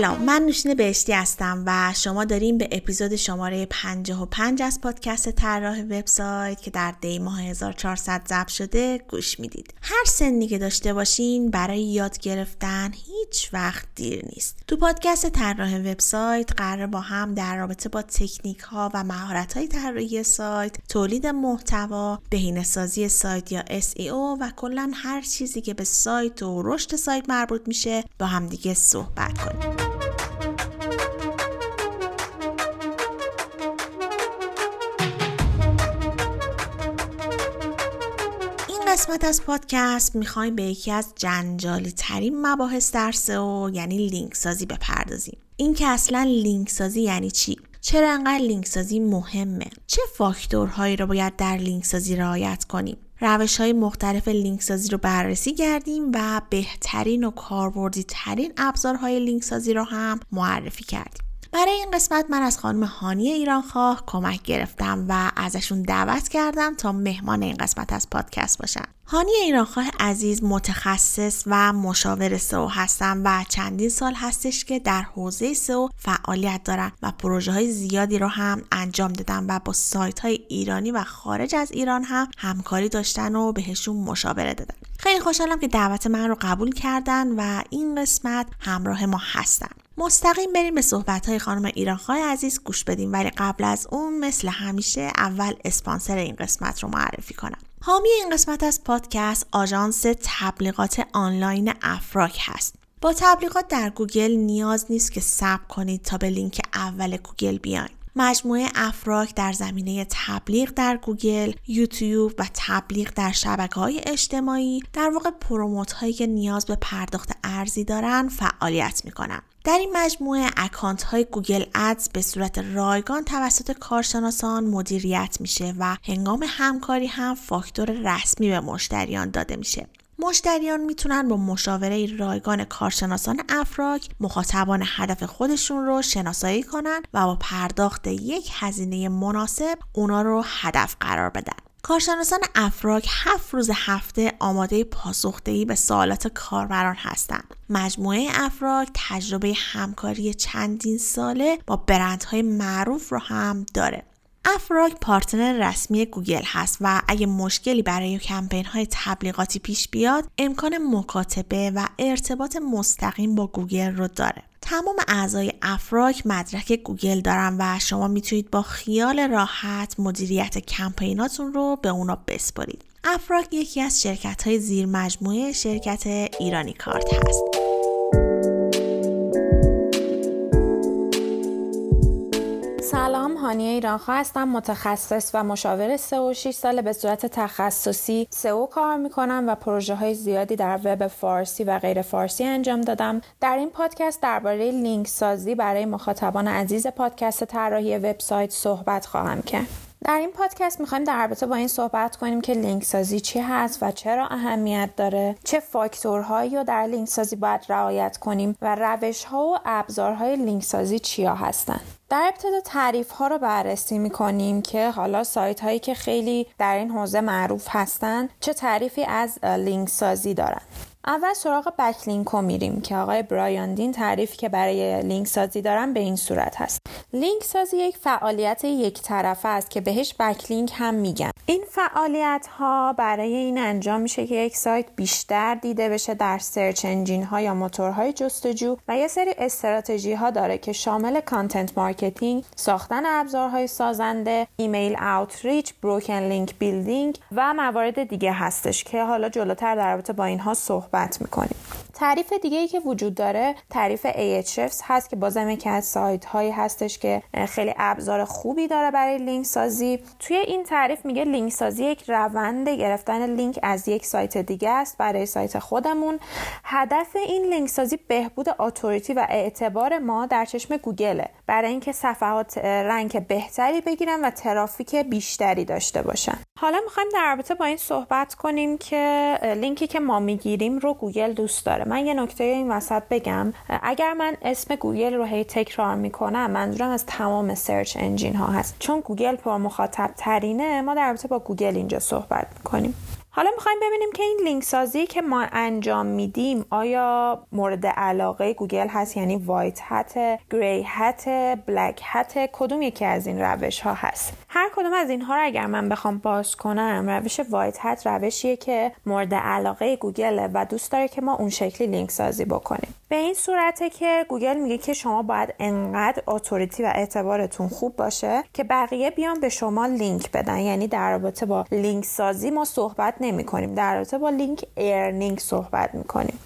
سلام من نوشین بهشتی هستم و شما داریم به اپیزود شماره 55 از پادکست طراح وبسایت که در دی ماه 1400 ضبط شده گوش می‌دید. هر سنی که داشته باشین برای یاد گرفتن هیچ وقت دیر نیست. تو پادکست طراح وبسایت قرار با هم در رابطه با تکنیک ها و مهارت های طراحی سایت تولید محتوا بهینه‌سازی سایت یا SEO و کلا هر چیزی که به سایت و رشد سایت مربوط میشه با همدیگه صحبت کنیم. قسمت از پادکست می‌خوایم به یکی از جنجالی ترین مباحث در سئو یعنی لینک سازی بپردازیم. این که اصلا لینک سازی یعنی چی؟ چرا انقدر لینک سازی مهمه؟ چه فاکتورهایی رو باید در لینک سازی رعایت کنیم؟ روش های مختلف لینک سازی رو بررسی کردیم و بهترین و کاربردی ترین ابزارهای لینک سازی رو هم معرفی کردیم. برای این قسمت من از خانم حانیه ایرانخواه کمک گرفتم و ازشون دعوت کردم تا مهمان این قسمت از پادکست باشن. هانی ایرانخواه عزیز متخصص و مشاور سئو هستم و چندین سال هستش که در حوزه سئو فعالیت دارن و پروژه های زیادی رو هم انجام دادن و با سایت های ایرانی و خارج از ایران هم همکاری داشتن و بهشون مشاوره دادن. خیلی خوشحالم که دعوت من رو قبول کردن و این قسمت همراه ما هستن. مستقیم بریم به صحبت های خانم ایرانخواه عزیز گوش بدیم ولی قبل از اون مثل همیشه اول اسپانسر این قسمت رو معرفی کنم. حامی این قسمت از پادکست آژانس تبلیغات آنلاین افراک هست. با تبلیغات در گوگل نیاز نیست که صبر کنید تا به لینک اول گوگل بیاین. مجموعه افراک در زمینه تبلیغ در گوگل، یوتیوب و تبلیغ در شبکه های اجتماعی در واقع promote هایی که نیاز به پرداخت ارزی دارن فعالیت می‌کنن. در این مجموعه اکانت های Google Ads به صورت رایگان توسط کارشناسان مدیریت میشه و هنگام همکاری هم فاکتور رسمی به مشتریان داده میشه. مشتریان می‌تونن با مشاوره رایگان کارشناسان افراک مخاطبان هدف خودشون رو شناسایی کنن و با پرداخت یک هزینه مناسب اونا رو هدف قرار بدن. کارشناسان افراک هفت روز هفته آماده پاسخدهی به سوالات کاربران هستند. مجموعه افراک تجربه همکاری چندین ساله با برندهای معروف رو هم داره. افراک partner رسمی گوگل هست و اگه مشکلی برای کمپین های تبلیغاتی پیش بیاد امکان مکاتبه و ارتباط مستقیم با گوگل رو داره. تمام اعضای افراک مدرک گوگل دارن و شما می‌تونید با خیال راحت مدیریت کمپیناتون رو به اونا بسپارید. افراک یکی از شرکت های زیر مجموعه شرکت ایرانی کارت هست. حانیه ایرانخواه هستم متخصص و مشاور سئو 6 ساله به صورت تخصصی سئو کار می‌کنم و پروژه های زیادی در وب فارسی و غیر فارسی انجام دادم. در این پادکست درباره لینک سازی برای مخاطبان عزیز پادکست طراحی وبسایت صحبت خواهم کرد. در این پادکست می‌خوایم در رابطه با این صحبت کنیم که لینک سازی چی هست و چرا اهمیت داره چه فاکتورهایی رو در لینک سازی باید رعایت کنیم و روش ها و ابزارهای لینک سازی چیا هستند در ابتدا تعریف ها رو بررسی می کنیم که حالا سایت هایی که خیلی در این حوزه معروف هستند چه تعریفی از لینک سازی دارن. اول سراغ رو میریم که آقای برایان دین تعریفی که برای لینک سازی دارن به این صورت هست. لینک سازی یک فعالیت یک طرفه است که بهش backlink هم میگن. این فعالیت ها برای این انجام میشه که یک سایت بیشتر دیده بشه در search engine ها یا موتورهای جستجو و یه سری استراتژی ها داره که شامل content marketing، ساختن ابزارهای سازنده، email outreach، broken link building و موارد دیگه هستش که حالا جلوتر در رابطه با اینها صحبت می‌کنیم. تعریف دیگه ای که وجود داره تعریف Ahrefs هست که بازم یکی از سایت هایی هستش که خیلی ابزار خوبی داره برای لینک سازی توی این تعریف میگه لینک سازی یک روند گرفتن لینک از یک سایت دیگه است برای سایت خودمون. هدف این لینک سازی بهبود authority و اعتبار ما در چشم گوگله. برای اینکه صفحات rank بهتری بگیرن و ترافیک بیشتری داشته باشن. حالا می‌خوایم در رابطه با این صحبت کنیم که لینکی که ما می‌گیریم رو گوگل دوست داره. من یه نکته این وسط بگم. اگر من اسم گوگل رو هی تکرار می‌کنم منظورم از تمام search engine ها هست. چون گوگل پر مخاطب ترینه ما در رابطه با گوگل اینجا صحبت می‌کنیم. حالا می‌خوایم ببینیم که این لینک سازی که ما انجام میدیم آیا مورد علاقه گوگل هست؟ یعنی white hat، gray hat، black hat کدوم یکی از این روش ها هست؟ هر کدوم از اینها رو اگر من بخوام باز کنم روش white hat روشیه که مورد علاقه گوگل و دوست داره که ما اون شکلی لینک سازی بکنیم. به این صورته که گوگل میگه که شما باید انقدر authority و اعتبارتون خوب باشه که بقیه بیان به شما لینک بدن. یعنی در رابطه با لینک سازی ما صحبت نمی کنیم در رابطه با link earning صحبت می کنیم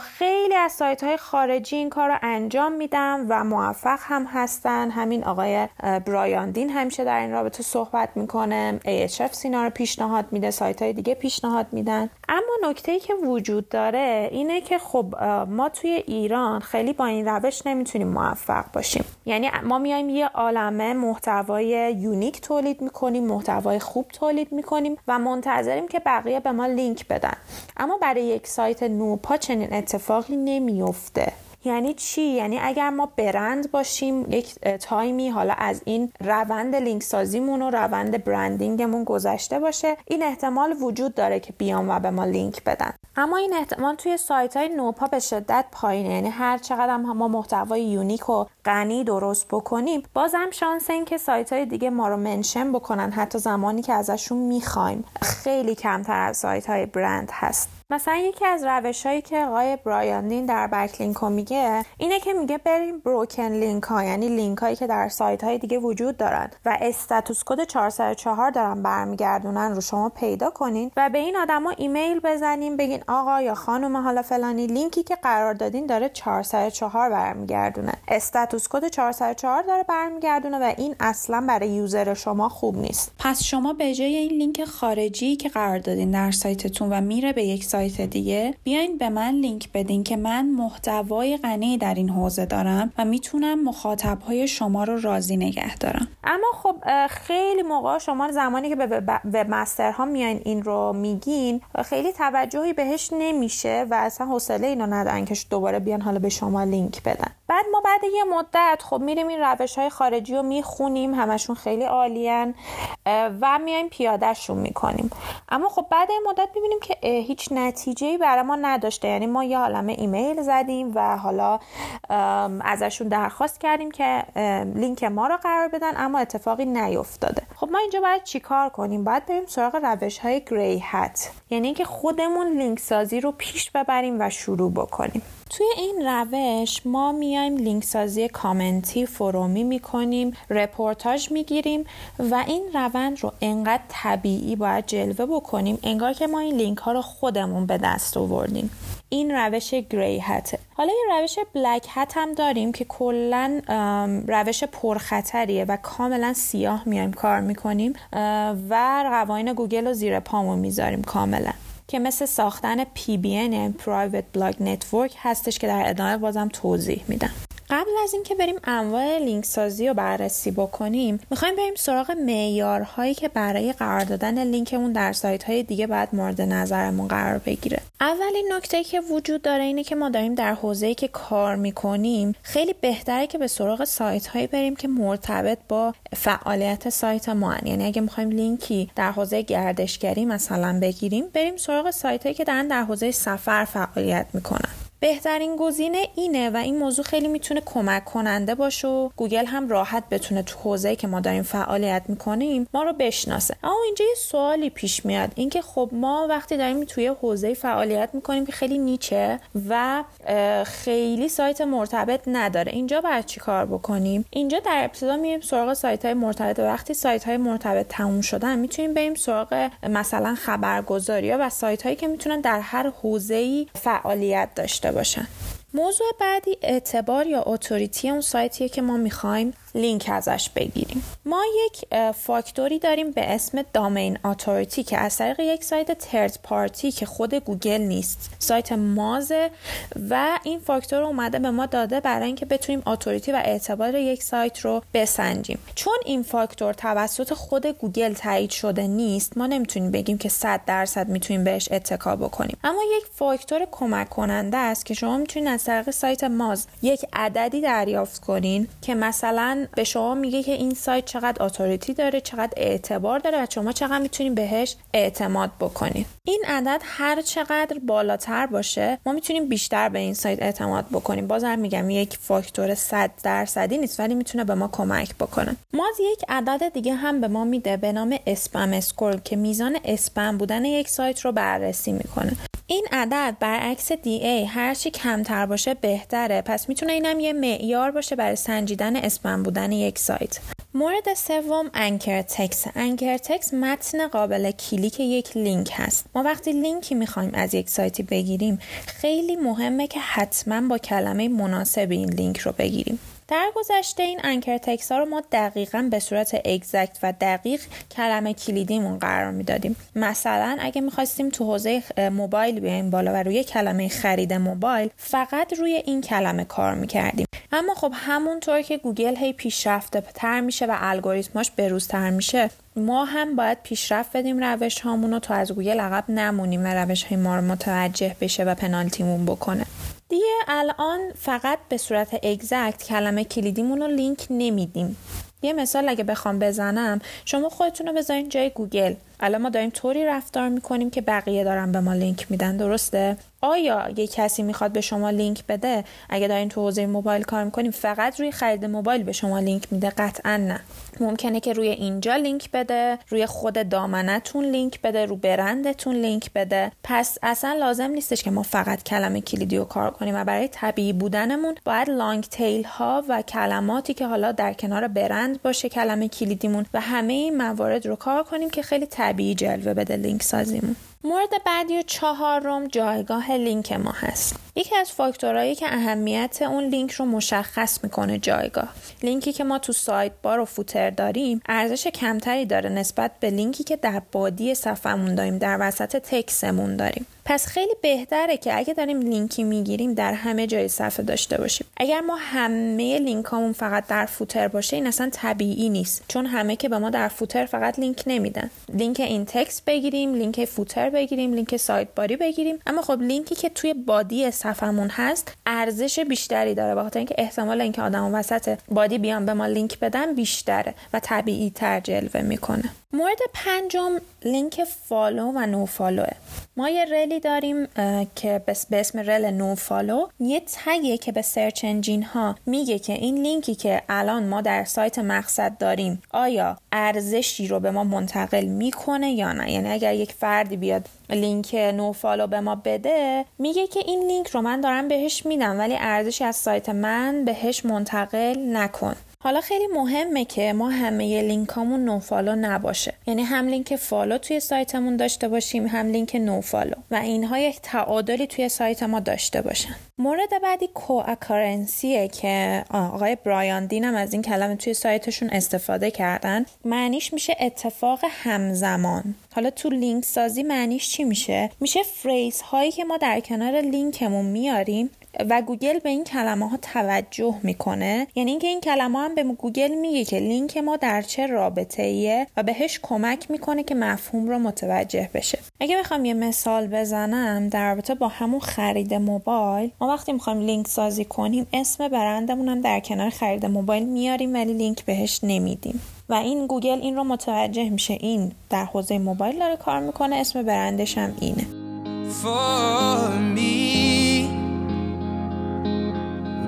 خیلی از سایت های خارجی این کار رو انجام میدن و موفق هم هستن. همین آقای برایاندین همیشه در این رابطه صحبت می‌کنه. AHF سینا رو پیشنهاد میده. سایت های دیگه پیشنهاد میدن. اما نکته ای که وجود داره اینه که خب ما توی ایران خیلی با این روش نمی‌تونیم موفق باشیم. یعنی ما میایم یه عالمه محتوای یونیک تولید می‌کنیم محتوای خوب تولید می‌کنیم و منتظریم که بقیه به ما لینک بدن. اما برای یک سایت نوپا چنین اتفاقی نمیفته یعنی چی؟ یعنی اگر ما برند باشیم یک time ی حالا از این روند لینک سازیمون و روند branding مون گذشته باشه این احتمال وجود داره که بیان و به ما لینک بدن. اما این احتمال توی سایت های نوپا به شدت پایینه. یعنی هر چقدر هم ما محتوای unique و غنی درست بکنیم بازم شانس این که سایت های دیگه ما رو mention بکنن حتی زمانی که ازشون می‌خوایم. خیلی کمتر از سایت های برند هست. مثلا یکی از روش هایی که آقای برایان دین در Backlinko میگه اینه که میگه بریم broken link ها یعنی لینک هایی که در سایت های دیگه وجود دارن و status code 404 دارن برمیگردونن رو شما پیدا کنین و به این آدما ایمیل بزنین بگین آقا یا خانم حالا فلانی لینکی که قرار دادین داره 404 برمیگردونه. status code 404 داره برمیگردونه و این اصلا برای user شما خوب نیست. پس شما به جای این لینک خارجی که قرار دادین در سایتتون و میره به یک سایت دیگه بیاین به من لینک بدین که من محتوای غنی در این حوزه دارم و می‌تونم مخاطبهای شما رو راضی نگه دارم. اما خب خیلی موقع شما زمانی که به مسترها میاین این رو میگین خیلی توجهی بهش نمیشه و اصلا حوصله اینو ندارن که دوباره بیان حالا به شما لینک بدن. بعد ما بعد یه مدت خب میریم این روش های خارجی رو می‌خونیم همشون خیلی عالیان و میایم پیادهشون می‌کنیم. اما خب بعد این مدت می‌بینیم که هیچ نتیجه برای ما نداشته. یعنی ما یه عالمه ایمیل زدیم و حالا ازشون درخواست کردیم که لینک ما رو قرار بدن اما اتفاقی نیفتاده. خب ما اینجا باید چیکار کنیم؟ باید بریم سراغ روش های gray hat یعنی اینکه خودمون لینک سازی رو پیش ببریم و شروع بکنیم. توی این روش ما میایم لینک سازی کامنتی forumی می‌کنیم رپورتاج می‌گیریم و این روند رو انقدر طبیعی باید جلوه بکنیم انگار که ما این لینک ها رو خودمون به دست آوردیم. این روش gray hatه حالا یه روش black hat هم داریم که کلا روش پرخطریه و کاملا سیاه میایم کار می‌کنیم و قوانین گوگل رو زیر پامون می‌ذاریم کاملا. که مثل ساختن PBN یعنی Private Blog Network هستش که در ادامه بازم توضیح میدم. قبل از اینکه بریم انواع لینک سازی رو بررسی بکنیم می‌خوایم بریم سراغ معیارهایی که برای قرار دادن لینکمون در سایت های دیگه باید مورد نظرمون قرار بگیره اولین نکته که وجود داره اینه که ما داریم در حوزه‌ای که کار می‌کنیم خیلی بهتره که به سراغ سایت هایی بریم که مرتبط با فعالیت سایت ما هستن. یعنی اگه می‌خوایم لینکی در حوزه گردشگری مثلا بگیریم بریم سراغ سایت هایی که دارن در حوزه سفر فعالیت می‌کنن بهترین گزینه اینه و این موضوع خیلی می‌تونه کمک کننده باشه و گوگل هم راحت بتونه تو حوزه که ما داریم فعالیت می‌کنیم ما رو بشناسه. اما اینجا یه سوالی پیش میاد اینکه خب ما وقتی داریم توی حوزه فعالیت می‌کنیم که خیلی نیچه و خیلی سایت مرتبط نداره اینجا باید چی کار بکنیم؟ اینجا در ابتدا میریم سراغ سایت های مرتبط. و وقتی سایت های مرتبط تموم شدن می‌تونیم بریم سراغ مثلا خبرگزاری و سایت هایی که می‌تونن در هر حوزه فعالیت داشته باشن. موضوع بعدی اعتبار یا authority اون سایتیه که ما می‌خوایم لینک ازش بگیریم. ما یک فاکتوری داریم به اسم domain authority که از طریق یک سایت third party که خود گوگل نیست سایت Mozه و این فاکتور اومده به ما داده برای اینکه بتونیم authority و اعتبار یک سایت رو بسنجیم. چون این فاکتور توسط خود گوگل تایید شده نیست ما نمی‌تونیم بگیم که 100 درصد می‌تونیم بهش اتکا بکنیم. اما یک فاکتور کمک کننده است که شما می‌تونید از طریق سایت Moz یک عددی دریافت کنین که مثلا به شما میگه که این سایت چقدر authority داره چقدر اعتبار داره و شما چقدر می‌تونید بهش اعتماد بکنید این عدد هر چقدر بالاتر باشه ما می‌تونیم بیشتر به این سایت اعتماد بکنیم. بازم میگم یک فاکتور 100 درصدی نیست ولی می‌تونه به ما کمک بکنه. ما یک عدد دیگه هم به ما میده به نام spam score که میزان اسپم بودن یک سایت رو بررسی می‌کنه. این عدد برعکس DA هرچی کمتر باشه بهتره. پس می‌تونه اینم یه معیار باشه برای سنجیدن اسپم بودن یک سایت. مورد سوم anchor text anchor text متن قابل کلیک یک لینک هست. ما وقتی لینکی می‌خوایم از یک سایتی بگیریم خیلی مهمه که حتما با کلمه مناسب این لینک رو بگیریم. در گذشته این anchor text ها رو ما دقیقا به صورت exact و دقیق کلمه کلیدیمون قرار می‌دادیم. مثلا اگه می‌خواستیم تو حوزه موبایل بیایم بالا و روی کلمه خرید موبایل فقط روی این کلمه کار می‌کردیم. اما خب همونطور که گوگل هی پیشرفته تر میشه و الگوریتماش بروزتر میشه ما هم باید پیشرفت بدیم روش هامون رو تا از گوگل عقب نمونیم و روش های ما رو متوجه بشه و penaltyمون بکنه. دیگه الان فقط به صورت exact کلمه کلیدیمون رو لینک نمیدیم. یه مثال اگه بخوام بزنم شما خودتون رو بذارین جای گوگل. الان ما داریم طوری رفتار می‌کنیم که بقیه دارن به ما لینک میدن درسته؟ آیا یه کسی می‌خواد به شما لینک بده؟ اگه دارین تو حوزه موبایل کار می‌کنیم فقط روی خرید موبایل به شما لینک میده؟ قطعا نه. ممکنه که روی اینجا لینک بده روی خود domainتون لینک بده رو برندتون لینک بده. پس اصلا لازم نیستش که ما فقط کلمه کلیدی رو کار کنیم و برای طبیعی بودنمون باید long tail ها و کلماتی که حالا در کنار برند باشه کلمه کلیدیمون و همه این موارد رو کار کنیم که خیلی جلوه بده لینک سازیمون مورد بعدی چهارم جایگاه لینک ما هست. یکی از فاکتورهایی که اهمیت اون لینک رو مشخص می‌کنه جایگاه. لینکی که ما تو sidebar و footer داریم ارزش کمتری داره نسبت به لینکی که در body صفحمون داریم در وسط تکسمون داریم. پس خیلی بهتره که اگه داریم لینکی می‌گیریم در همه جای صفحه داشته باشیم. اگر ما همه لینکامون فقط در footer باشه این اصلا طبیعی نیست. چون همه که به ما در footer فقط لینک نمیدن. لینک in text بگیریم لینک footer بگیریم لینک sidebarی بگیریم. اما خب لینکی که توی body صفحمون هست ارزش بیشتری داره. بخاطر اینکه احتمال اینکه آدم وسط body بیان به ما لینک بدن بیشتره و طبیعی تر جلوه می‌کنه. مورد پنجم لینک follow و no followه ما یه relی داریم که به اسم rel no follow یه tagیه که به search engine ها میگه که این لینکی که الان ما در سایت مقصد داریم آیا ارزشی رو به ما منتقل می‌کنه یا نه؟ یعنی اگر یک فردی بیاد لینک no follow به ما بده. میگه که این لینک رو من دارم بهش میدم ولی ارزشی از سایت من بهش منتقل نکن. حالا خیلی مهمه که ما همه لینکامون no follow نباشه. یعنی هم لینک follow توی سایتمون داشته باشیم هم لینک no follow و اینها یک تعادلی توی سایت ما داشته باشن. مورد بعدی co-occurrenceیه که آقای برایان دین هم از این کلمه توی سایتشون استفاده کردن. معنیش میشه اتفاق همزمان. حالا تو لینک سازی معنیش چی میشه؟ میشه phrase هایی که ما در کنار لینکمون میاریم و گوگل به این کلمه ها توجه می‌کنه. یعنی اینکه این کلمه هم به گوگل میگه که لینک ما در چه رابطه ایه و بهش کمک می‌کنه که مفهوم رو متوجه بشه. اگه بخوام یه مثال بزنم در رابطه با همون خرید موبایل ما وقتی می‌خوایم لینک سازی کنیم اسم برندمون هم در کنار خرید موبایل میاریم ولی لینک بهش نمیدیم. و این گوگل این رو متوجه میشه. این در حوزه موبایل داره کار می‌کنه اسم برندش هم اینه.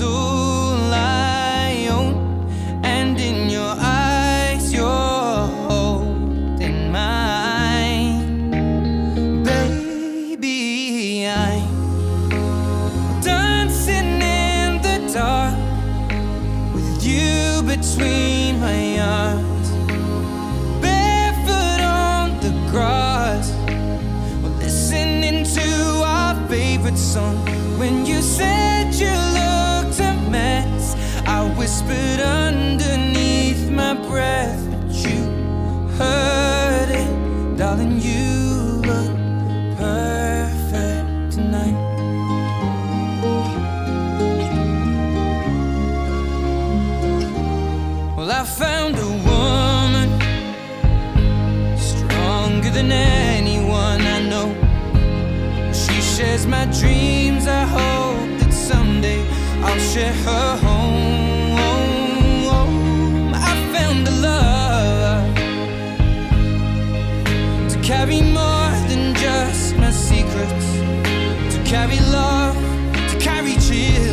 azul. Than anyone I know. She shares my dreams. I hope that someday I'll share her home. I found a love to carry more than just my secrets, to carry love, to carry children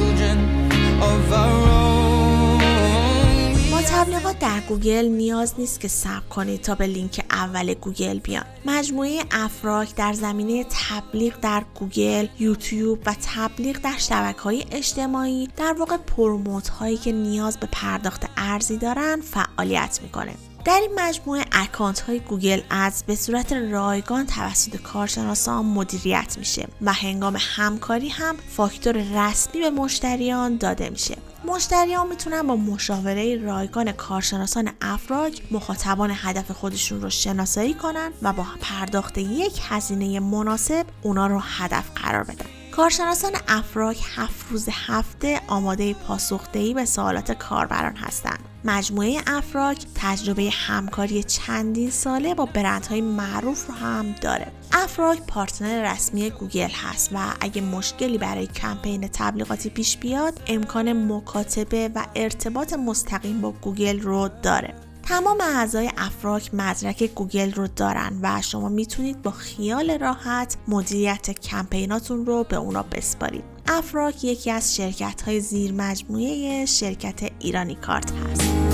در گوگل نیاز نیست که صبر کنید تا به لینک اول گوگل بیان. مجموعه افراک در زمینه تبلیغ در گوگل یوتیوب و تبلیغ در شبکه های اجتماعی در واقع promote هایی که نیاز به پرداخت ارزی دارن فعالیت می‌کنه. در این مجموعه اکانت های گوگل ادز به صورت رایگان توسط کارشناسان مدیریت میشه و هنگام همکاری هم فاکتور رسمی به مشتریان داده میشه مشتریان می‌تونن با مشاوره رایگان کارشناسان افراک مخاطبان هدف خودشون رو شناسایی کنن و با پرداخت یک هزینه مناسب اونا رو هدف قرار بدن کارشناسان افراک هفت روز هفته آماده پاسخدهی به سوالات کاربران هستند. مجموعه افراک تجربه همکاری چندین ساله با برندهای معروف رو هم داره. افراک partner رسمی گوگل هست و اگه مشکلی برای کمپین تبلیغاتی پیش بیاد امکان مکاتبه و ارتباط مستقیم با گوگل رو داره. تمام اعضای افراک مدرک گوگل رو دارن و شما می‌تونید با خیال راحت مدیریت کمپیناتون رو به اونا بسپارید. افراک یکی از شرکت های زیر مجموعه شرکت ایرانی کارت هست.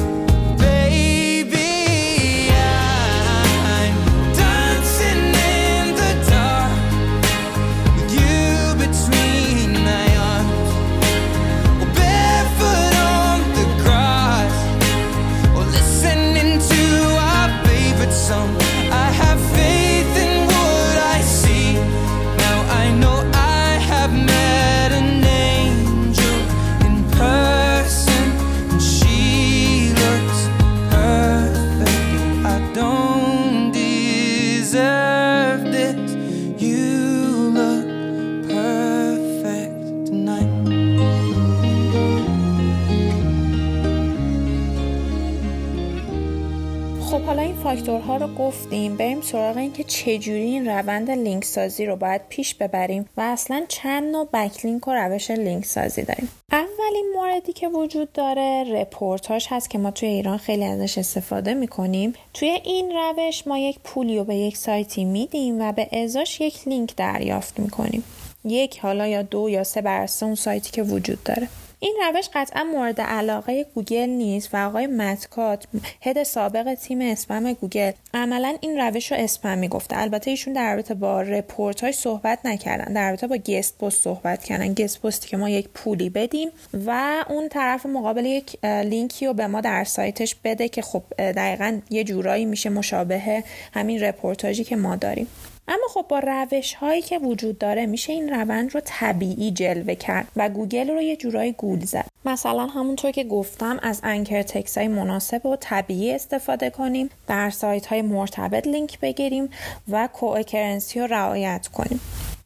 رو گفتیم. بریم سراغ این که چجوری این روند لینک سازی رو باید پیش ببریم و اصلا چند نوع backlink و روش لینک سازی داریم. اولین موردی که وجود داره رپورتاژ هست که ما توی ایران خیلی ازش استفاده می‌کنیم. توی این روش ما یک پولی رو به یک سایتی میدیم و به ازاش یک لینک دریافت می‌کنیم. یک حالا یا دو یا سه بر اون سایتی که وجود داره. این روش قطعا مورد علاقه گوگل نیست و آقای مت کاتس head سابق تیم اسپم گوگل عملا این روش رو اسپم می‌گفته. البته ایشون در رابطه با رپورتاژ صحبت نکردن در رابطه با guest post صحبت کردن. guest post ی که ما یک پولی بدیم و اون طرف مقابل یک لینکی رو به ما در سایتش بده که خب دقیقا یه جورایی میشه مشابه همین رپورتاژی که ما داریم. اما خب با روش هایی که وجود داره میشه این روند رو طبیعی جلوه کرد و گوگل رو یه جورایی گول زد. مثلا همونطور که گفتم از anchor text های مناسب و طبیعی استفاده کنیم در سایت های مرتبط لینک بگیریم و co-occurrence ی رو رعایت کنیم.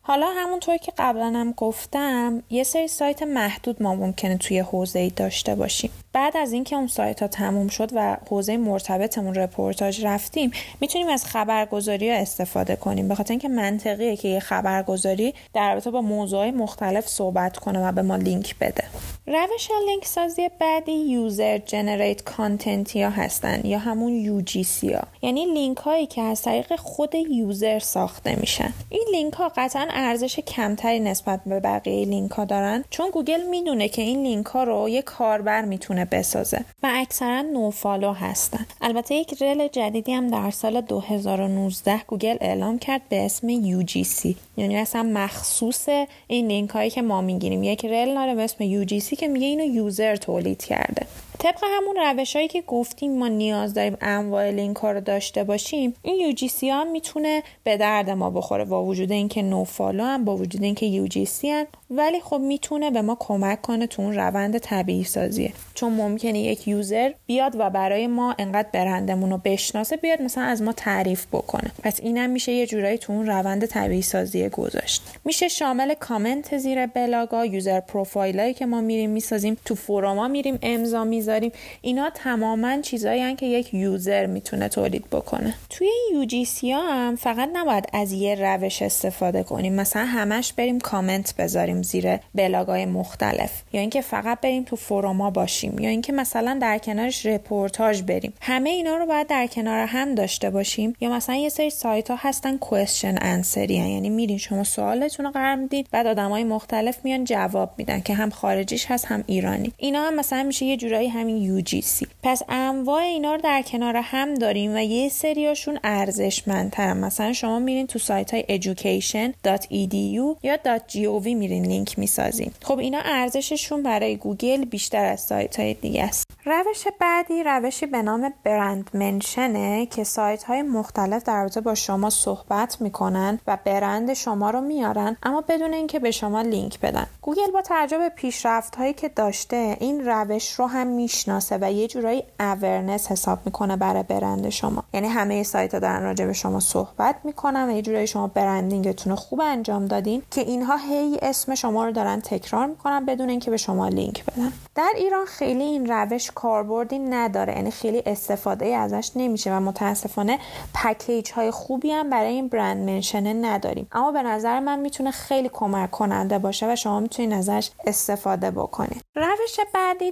حالا همونطور که قبلا هم گفتم یه سری سایت محدود ما ممکنه توی حوزه ای داشته باشیم. بعد از اینکه اون سایت ها تموم شد و حوزه مرتبطمون رپورتاژ رفتیم می‌تونیم از خبرگزاری ها استفاده کنیم. به خاطر اینکه منطقیه که یه خبرگزاری در رابطه با موضوعات مختلف صحبت کنه و به ما لینک بده. روش لینک سازی بعدی user generate content ها هستن یا همون UGC ها. یعنی لینک هایی که از طریق خود user ساخته میشن. این لینک ها قطعا ارزش کمتری نسبت به بقیه لینک ها دارن چون گوگل می‌دونه که این لینک ها رو یه کاربر می‌تونه بسازه و اکثرا nofollow هستن. البته یک rel جدیدی هم در سال 2019 گوگل اعلام کرد به اسم UGC یعنی اصلا مخصوص این لینک هایی که ما می‌گیریم. یک rel داره به اسم UGC که میگه اینو user تولید کرده. طبق همون روشهایی که گفتیم ما نیاز داریم انواع لینک ها رو داشته باشیم این UGC ها می‌تونه به درد ما بخوره با وجود اینکه nofollow هم با وجود اینکه UGC هن ولی خب می‌تونه به ما کمک کنه تو اون روند طبیعی سازیه چون ممکنه یک user بیاد و برای ما انقدر برندمون رو بشناسه بیاد مثلا از ما تعریف بکنه. پس اینم میشه یه جورایی تو اون روند طبیعی سازی گذاشت. میشه شامل کامنت زیر بلاگا user profile ایی که ما میریم می‌سازیم. تو forum ا میریم امضا می‌ذاریم. اینا تماما چیزایی که یک user می‌تونه تولید بکنه. توی UGC ها هم فقط نباید از یه روش استفاده کنیم. مثلا همش بریم کامنت بذاریم زیر بلاگای مختلف. یا اینکه فقط بریم تو forum ا باشیم. یا اینکه مثلا در کنارش رپورتاژ بریم. همه اینا رو باید در کنار هم داشته باشیم. یا مثلا یه سری سایت ها هستن question answer ی یعنی میرین شما سوالتون رو قرار می‌دید. بعد آدمای مختلف میان جواب میدن که هم خارجیش هست هم ایرانی. اینا هم مثلا میشه یه جورایی همین UGC پس انواع اینا رو در کنار هم داریم و یه سریاشون ارزشمندترن. مثلا شما میرین تو سایت های education.edu یا .gov میرین لینک می‌سازین. خب اینا ارزششون برای گوگل بیشتر از سایت های دیگه است. روش بعدی روشی به نام brand mention ه که سایت های مختلف در رابطه با شما صحبت می‌کنن و برند شما رو میارن اما بدون اینکه به شما لینک بدن. گوگل با توجه به پیشرفت هایی که داشته این روش رو هم می‌شناسه و یه جورایی awareness حساب می‌کنه برای برند شما. یعنی همه سایت ها دارن راجع به شما صحبت می‌کنن و یه جورایی شما branding تون رو خوب انجام دادین که اینها هی اسم شما رو دارن تکرار می‌کنن بدون اینکه به شما لینک بدن. در ایران خیلی این روش کاربردی نداره یعنی خیلی استفاده ازش نمیشه و متاسفانه پکیج های خوبی هم برای این brand mention ه نداریم. اما به نظر من می‌تونه خیلی کمک کننده باشه و شما می‌تونید ازش استفاده بکنید روش بعدی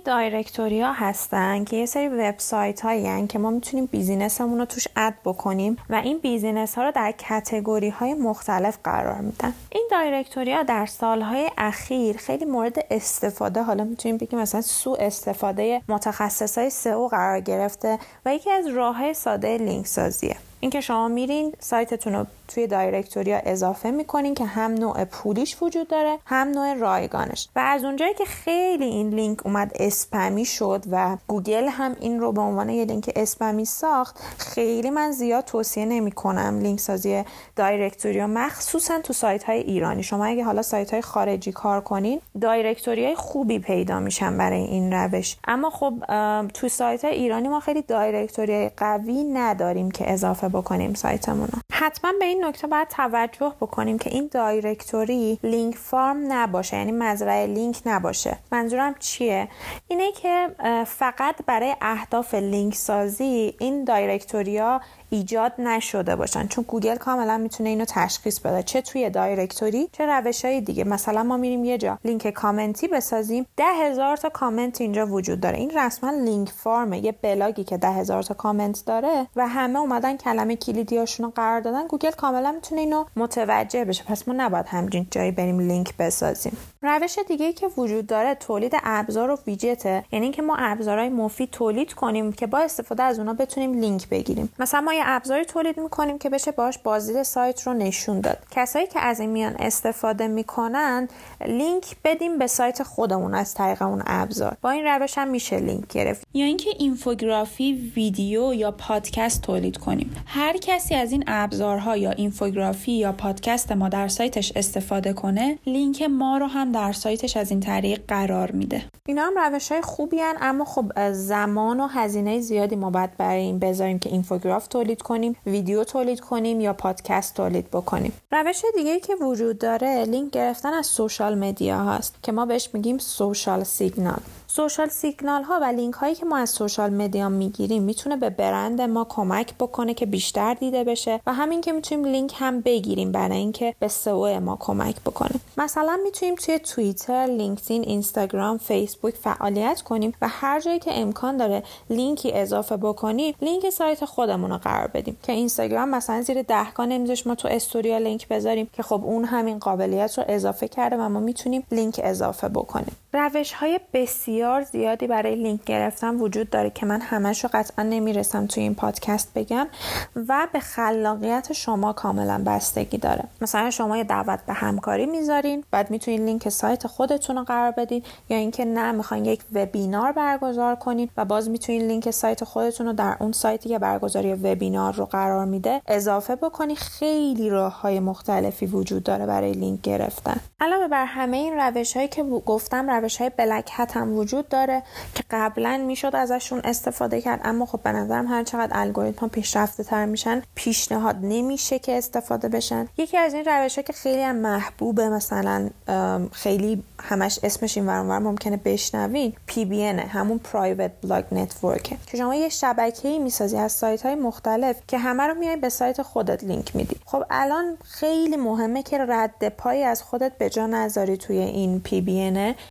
هستن که یه سری وبسایت هایی که ما می‌تونیم business مون رو توش add بکنیم و این business ها رو در category های مختلف قرار میدن. این directory ا در سالهای اخیر خیلی مورد استفاده حالا می‌تونیم بگیم مثلا سوء استفاده متخصص های سئو قرار گرفته و یکی از راه های ساده لینک سازیه اینکه شما میرین سایتتون رو توی directory ا اضافه می‌کنین که هم نوع پولیش وجود داره هم نوع رایگانش. و از اونجایی که خیلی این لینک اومد اسپمی شد و گوگل هم این رو به عنوان یه لینک اسپمی ساخت خیلی من زیاد توصیه نمی کنم لینک سازی directory ا مخصوصا تو سایت های ایرانی. شما اگه حالا سایت های خارجی کار کنین directory های خوبی پیدا میشن برای این روش. اما خب تو سایت های ایرانی ما خیلی directory قوی نداریم که اضافه بکنیم سایتمون رو. حتما به این نکته باید توجه بکنیم که این directory link farm نباشه یعنی مزرعه لینک نباشه. منظورم چیه؟ اینه که فقط برای اهداف لینک سازی این directory ا ایجاد نشده باشن. چون گوگل کاملا می‌تونه اینو تشخیص بده چه توی directory چه روش های دیگه. مثلا ما میریم یه جا لینک کامنتی بسازیم ده هزار تا کامنت اینجا وجود داره. این رسما link farm ه. یه بلاگی که ده هزار تا کامنت داره و همه اومدن کلمه کلیدیاشون رو قرار دادن گوگل کاملا می‌تونه اینو متوجه بشه. پس ما نباید همچین جایی بریم لینک بسازیم. روش دیگه که وجود داره تولید ابزار و ویجته یعنی اینکه ما ابزارهای مفید تولید کنیم که با استفاده از اونها بتونیم لینک بگیریم. مثلا ما یه ابزاری تولید می‌کنیم که بشه باش بازدید سایت رو نشون داد. کسایی که از این میان استفاده می‌کنن لینک بدیم به سایت خودمون از طریق اون ابزار. با این روش هم میشه لینک گرفت. یا اینکه اینفوگرافی ویدیو یا پادکست تولید کنیم. هر کسی از این ابزارها یا اینفوگرافی یا پادکست ما در سایتش استفاده کنه لینک ما رو هم در سایتش از این طریق قرار میده. اینا هم روش های خوبی هن اما خب زمان و هزینه زیادی ما باید برای این بذاریم که اینفوگراف تولید کنیم ویدیو تولید کنیم یا پادکست تولید بکنیم. روش دیگه که وجود داره لینک گرفتن از social media هست که ما بهش میگیم social signal. social signal ها و لینک هایی که ما از social media می‌گیریم می‌تونه به برند ما کمک بکنه که بیشتر دیده بشه و همین که می‌تونیم لینک هم بگیریم برای اینکه به سئو ما کمک بکنه. مثلا می‌تونیم توی توییتر، لینکدین، اینستاگرام، فیسبوک فعالیت کنیم و هر جایی که امکان داره لینکی اضافه بکنیم لینک سایت خودمون رو قرار بدیم. که اینستاگرام مثلا زیر ده کا نمیذاش ما تو استوریا لینک بذاریم که خب اون همین قابلیت رو اضافه کرده و ما می‌تونیم لینک اضافه بکنیم. روش های بسیار زیادی برای لینک گرفتن وجود داره که من همش رو قطعا نمی‌رسم توی این پادکست بگم و به خلاقیت شما کاملا بستگی داره. مثلا شما یه دعوت به همکاری می‌ذارین بعد می‌تونین لینک سایت خودتون رو قرار بدین یا اینکه نه می‌خواین یک وبینار برگزار کنین و باز می‌تونین لینک سایت خودتون رو در اون سایتی که برگزاری وبینار رو قرار میده اضافه بکنی خیلی راه های مختلفی وجود داره برای لینک گرفتن. علاوه بر همه این روش هایی که گفتم روش های بلک هم وجود داره که قبلا می‌شد ازشون استفاده کرد. اما خب به نظرم هر چقدر الگوریتم ها پیشرفته تر میشن پیشنهاد نمیشه که استفاده بشن. یکی از این روش ها که خیلی هم محبوبه مثلا خیلی همش اسمش این ور اون ور ممکنه بشنوین PBN همون private blog network که شما یه شبکه ای می‌سازی از سایت های مختلف که همه رو میای به سایت خودت لینک میدی. خب الان خیلی مهمه که رد پای از خودت به جا نذاری توی این PBN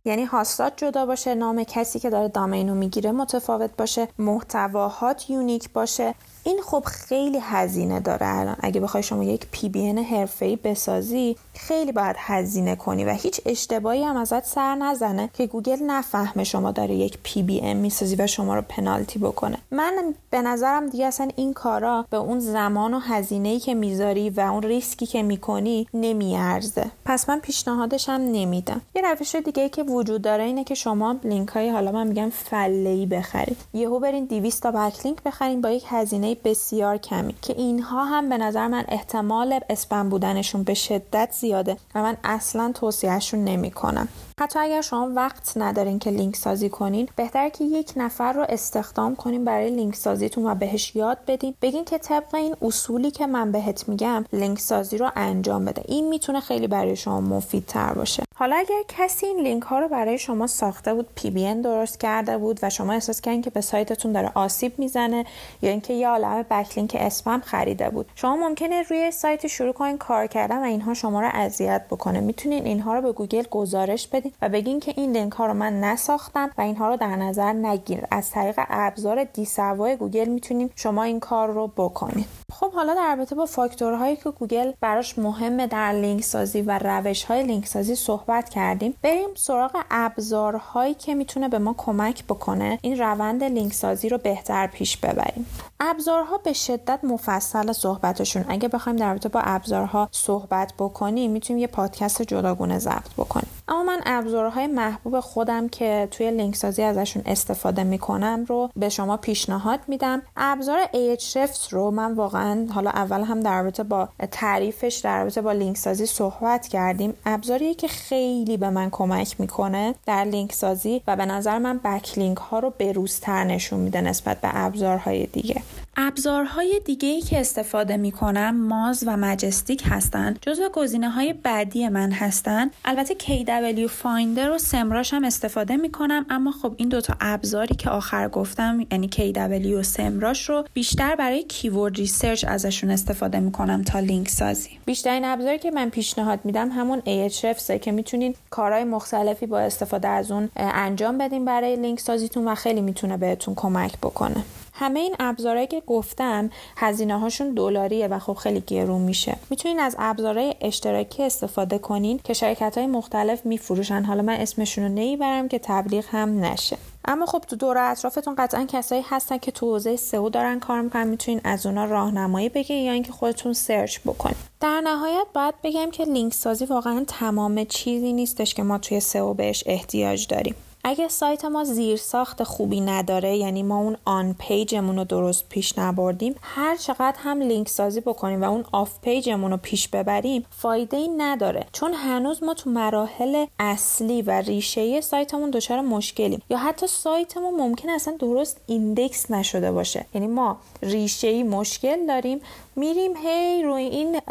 یعنی host ات جدا باشه نام کسی که داره domain و می‌گیره متفاوت باشه. محتواهات unique باشه. این خب خیلی هزینه داره الان. اگه بخوای شما یک PBN حرفه‌ای بسازی خیلی باید هزینه کنی و هیچ اشتباهی هم ازت سر نزنه که گوگل نفهمه شما داره یک PBN می‌سازی و شما رو پنالتی بکنه. من به نظرم دیگه اصلا این کارا به اون زمان و هزینه‌ای که می‌ذاری و اون ریسکی که می‌کنی نمیارزه. پس من پیشنهادش هم نمیدم. یه روش دیگه که وجود داره اینه که شما لینک های حالا من میگم فله بخرید. یهو برین 200 تا backlink بخرین با یک هزینه بسیار کمی که اینها هم به نظر من احتمال اسپم بودنشون به شدت زیاده و من اصلا توصیهشون نمی کنم حتی اگر شما وقت ندارین که لینک سازی کنین بهتر که یک نفر رو استخدام کنین برای لینک سازیتون و بهش یاد بدین. بگین که طبق این اصولی که من بهت میگم لینک سازی رو انجام بده. این می‌تونه خیلی برای شما مفید تر باشه. حالا اگر کسی این لینک ها رو برای شما ساخته بود PBN درست کرده بود و شما احساس کردین که به سایتتون داره آسیب می‌زنه یا اینکه یه عالمه backlink spam خریده بود. شما ممکنه روی سایت شروع کنین کار کردن و اینها شما رو اذیت بکنه. می‌تونین اینها رو به گوگل گزارش بدین. و بگین که این لینک ها رو من نساختم و اینها رو در نظر نگیر. از طریق ابزار disavow گوگل می‌تونین شما این کار رو بکنید. خب حالا در رابطه با فاکتورهایی که گوگل براش مهمه در لینک سازی و روش های لینک سازی صحبت کردیم بریم سراغ ابزارهایی که می‌تونه به ما کمک بکنه این روند لینک سازی رو بهتر پیش ببریم. ابزارها به شدت مفصل صحبتشون. اگه بخوایم در رابطه با ابزارها صحبت بکنیم می‌تونیم یه پادکست جداگونه ضبط بکنیم. اما من ابزارهای محبوب خودم که توی لینک سازی ازشون استفاده می‌کنم رو به شما پیشنهاد میدم. ابزار Ahrefs رو من واقعا حالا اول هم در رابطه با تعریفش در رابطه با لینک سازی صحبت کردیم. ابزاریه که خیلی به من کمک می‌کنه در لینک سازی و به نظر من بک لینک ها رو بروزتر نشون میده نسبت به ابزارهای دیگه. ابزارهای دیگه ای که استفاده می کنم Moz و Majestic هستند. جزو گزینه های بعدی من هستند. البته KW Finder و Semrush هم استفاده می کنم اما خب این دوتا ابزاری که آخر گفتم یعنی KW و Semrush رو بیشتر برای keyword research ازشون استفاده می کنم تا لینک سازی. بیشترین ابزاری که من پیشنهاد میدم همون Ahrefs که می‌تونین کارهای مختلفی با استفاده از اون انجام بدین برای لینک سازیتون و خیلی می‌تونه بهتون کمک بکنه. همه این ابزارهایی که گفتم هزینه هاشون دلاریه و خب خیلی گرون میشه. می‌تونین از ابزارهای اشتراکی استفاده کنین که شرکت های مختلف میفروشن. حالا من اسمشون رو نمی‌برم که تبلیغ هم نشه. اما خب تو دور اطرافتون قطعا کسایی هستن که تو حوزه سئو دارن کار می‌کنن. می‌تونین از اونا راهنمایی بگیرین یا اینکه خودتون سرچ بکنین. در نهایت باید بگم که لینک سازی واقعا تمام چیزی نیستش که ما توی سئو بهش احتیاج داریم. اگه سایت ما زیر ساخت خوبی نداره یعنی ما اون on-page مون رو درست پیش نبردیم هر چقدر هم لینک سازی بکنیم و اون off-page مون رو پیش ببریم فایده ای نداره. چون هنوز ما تو مراحل اصلی و ریشه سایتمون دچار مشکلیم. یا حتی سایتمون ممکن اصلا درست index نشده باشه. یعنی ما ریشه ای مشکل داریم میریم هی روی این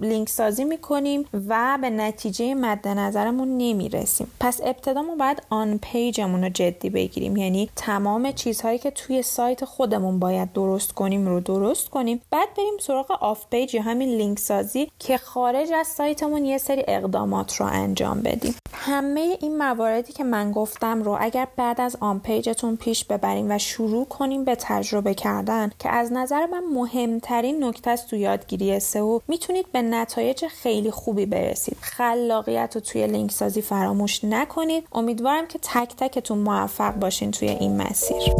لینک سازی می‌کنیم و به نتیجه مد نظرمون نمی‌رسیم. پس ابتدا ما باید on-page مون رو جدی بگیریم. یعنی تمام چیزهایی که توی سایت خودمون باید درست کنیم رو درست کنیم. بعد بریم سراغ off-page یا همین لینک سازی که خارج از سایتمون یه سری اقدامات رو انجام بدیم. همه این مواردی که من گفتم رو اگر بعد از آن پیجتون پیش ببریم و شروع کنیم به تجربه کردن که از نظر من مهمترین نکته است تو یادگیری سئو می‌تونید به نتایج خیلی خوبی برسید. خلاقیت رو توی لینک سازی فراموش نکنید. امیدوارم که تک تکتون موفق باشین توی این مسیر.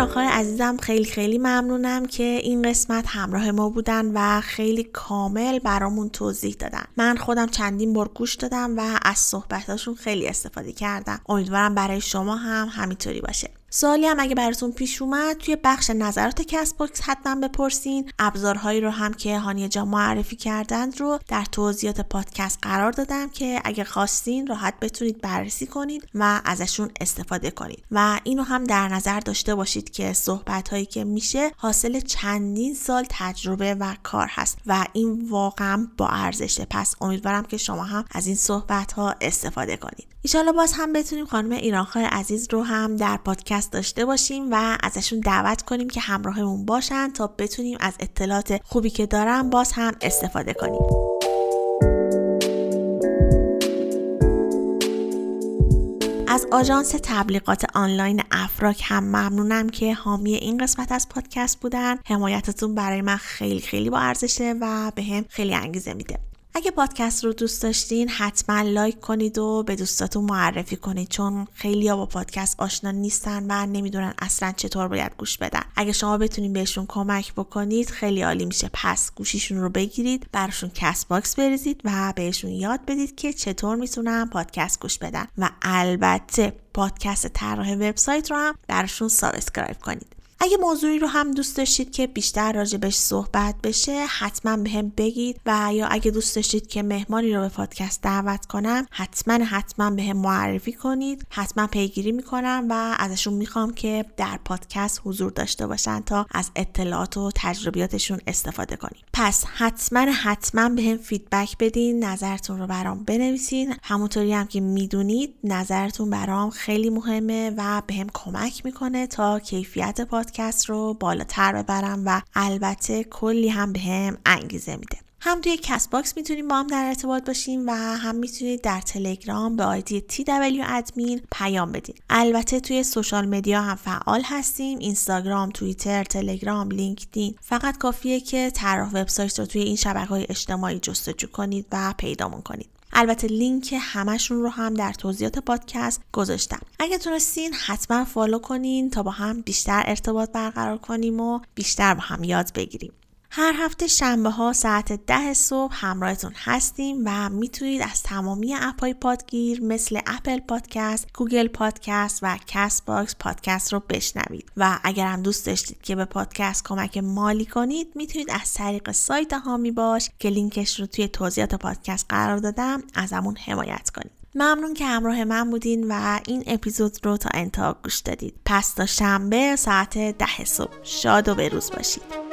هانیه عزیزم خیلی خیلی ممنونم که این قسمت همراه ما بودن و خیلی کامل برامون توضیح دادن. من خودم چندین بار گوش دادم و از صحبتاشون خیلی استفاده کردم. امیدوارم برای شما هم همینطوری باشه. سوالی هم اگه براتون پیش اومد توی بخش نظرات Castbox حتما بپرسین. ابزارهایی رو هم که هانیه جان معرفی کردند رو در توضیحات پادکست قرار دادم که اگه خواستین راحت بتونید بررسی کنید و ازشون استفاده کنید. و اینو هم در نظر داشته باشید که صحبت هایی که میشه حاصل چندین سال تجربه و کار هست و این واقعا با ارزشه. پس امیدوارم که شما هم از این صحبت ها استفاده کنید. ایشالا باز هم بتونیم خانم ایرانخواه عزیز رو هم در پادکست داشته باشیم و ازشون دعوت کنیم که همراهمون باشن تا بتونیم از اطلاعات خوبی که دارم باز هم استفاده کنیم. از آژانس تبلیغات آنلاین افراک هم ممنونم که حامی این قسمت از پادکست بودن. حمایتتون برای من خیلی خیلی با ارزشه و به هم خیلی انگیزه میده. اگه پادکست رو دوست داشتین حتما لایک کنید و به دوستاتون معرفی کنید چون خیلی با پادکست آشنا نیستن و نمی‌دونن اصلا چطور باید گوش بدن. اگه شما بتونید بهشون کمک بکنید خیلی عالی میشه. پس گوشیشون رو بگیرید براشون Castbox بریزید و بهشون یاد بدید که چطور می‌تونن پادکست گوش بدن. و البته پادکست طراح وبسایت رو هم براشون subscribe کنید. اگه موضوعی رو هم دوست داشتید که بیشتر راجبش صحبت بشه حتما به هم بگید و یا اگه دوست داشتید که مهمانی رو به پادکست دعوت کنم حتما حتما به هم معرفی کنید. حتما پیگیری می‌کنم و ازشون می‌خوام که در پادکست حضور داشته باشن تا از اطلاعات و تجربیاتشون استفاده کنیم. پس حتما حتما به هم feedback بدین نظرتون رو برام بنویسین. همونطوری هم که می‌دونید نظرتون برام خیلی مهمه و به هم کمک می‌کنه تا کیفیت پادکست پادکست رو بالاتر ببرم و البته کلی هم به هم انگیزه میده. هم توی Castbox می‌تونیم با هم در ارتباط باشیم و هم می‌تونید در تلگرام به ID TW admin پیام بدین. البته توی social media هم فعال هستیم. اینستاگرام توییتر تلگرام لینکدین. فقط کافیه که طراح وبسایت رو توی این شبکه های اجتماعی جستجو کنید و پیدامون کنید. البته لینک همشون رو هم در توضیحات پادکست گذاشتم. اگه تونستین حتما follow کنین تا با هم بیشتر ارتباط برقرار کنیم و بیشتر با هم یاد بگیریم. هر هفته شنبه ها ساعت ده صبح همراهتون هستیم و می‌تونید از تمامی app ای پادگیر مثل Apple Podcast، Google Podcast و Castbox پادکست رو بشنوید. و اگر هم دوست داشتید که به پادکست کمک مالی کنید می‌تونید از طریق سایت حامی باش که لینکش رو توی توضیحات پادکست قرار دادم ازمون حمایت کنید. ممنون که همراه من بودین و این اپیزود رو تا انتها گوش دادید. پس تا شنبه ساعت ده صبح. شاد و بروز باشید.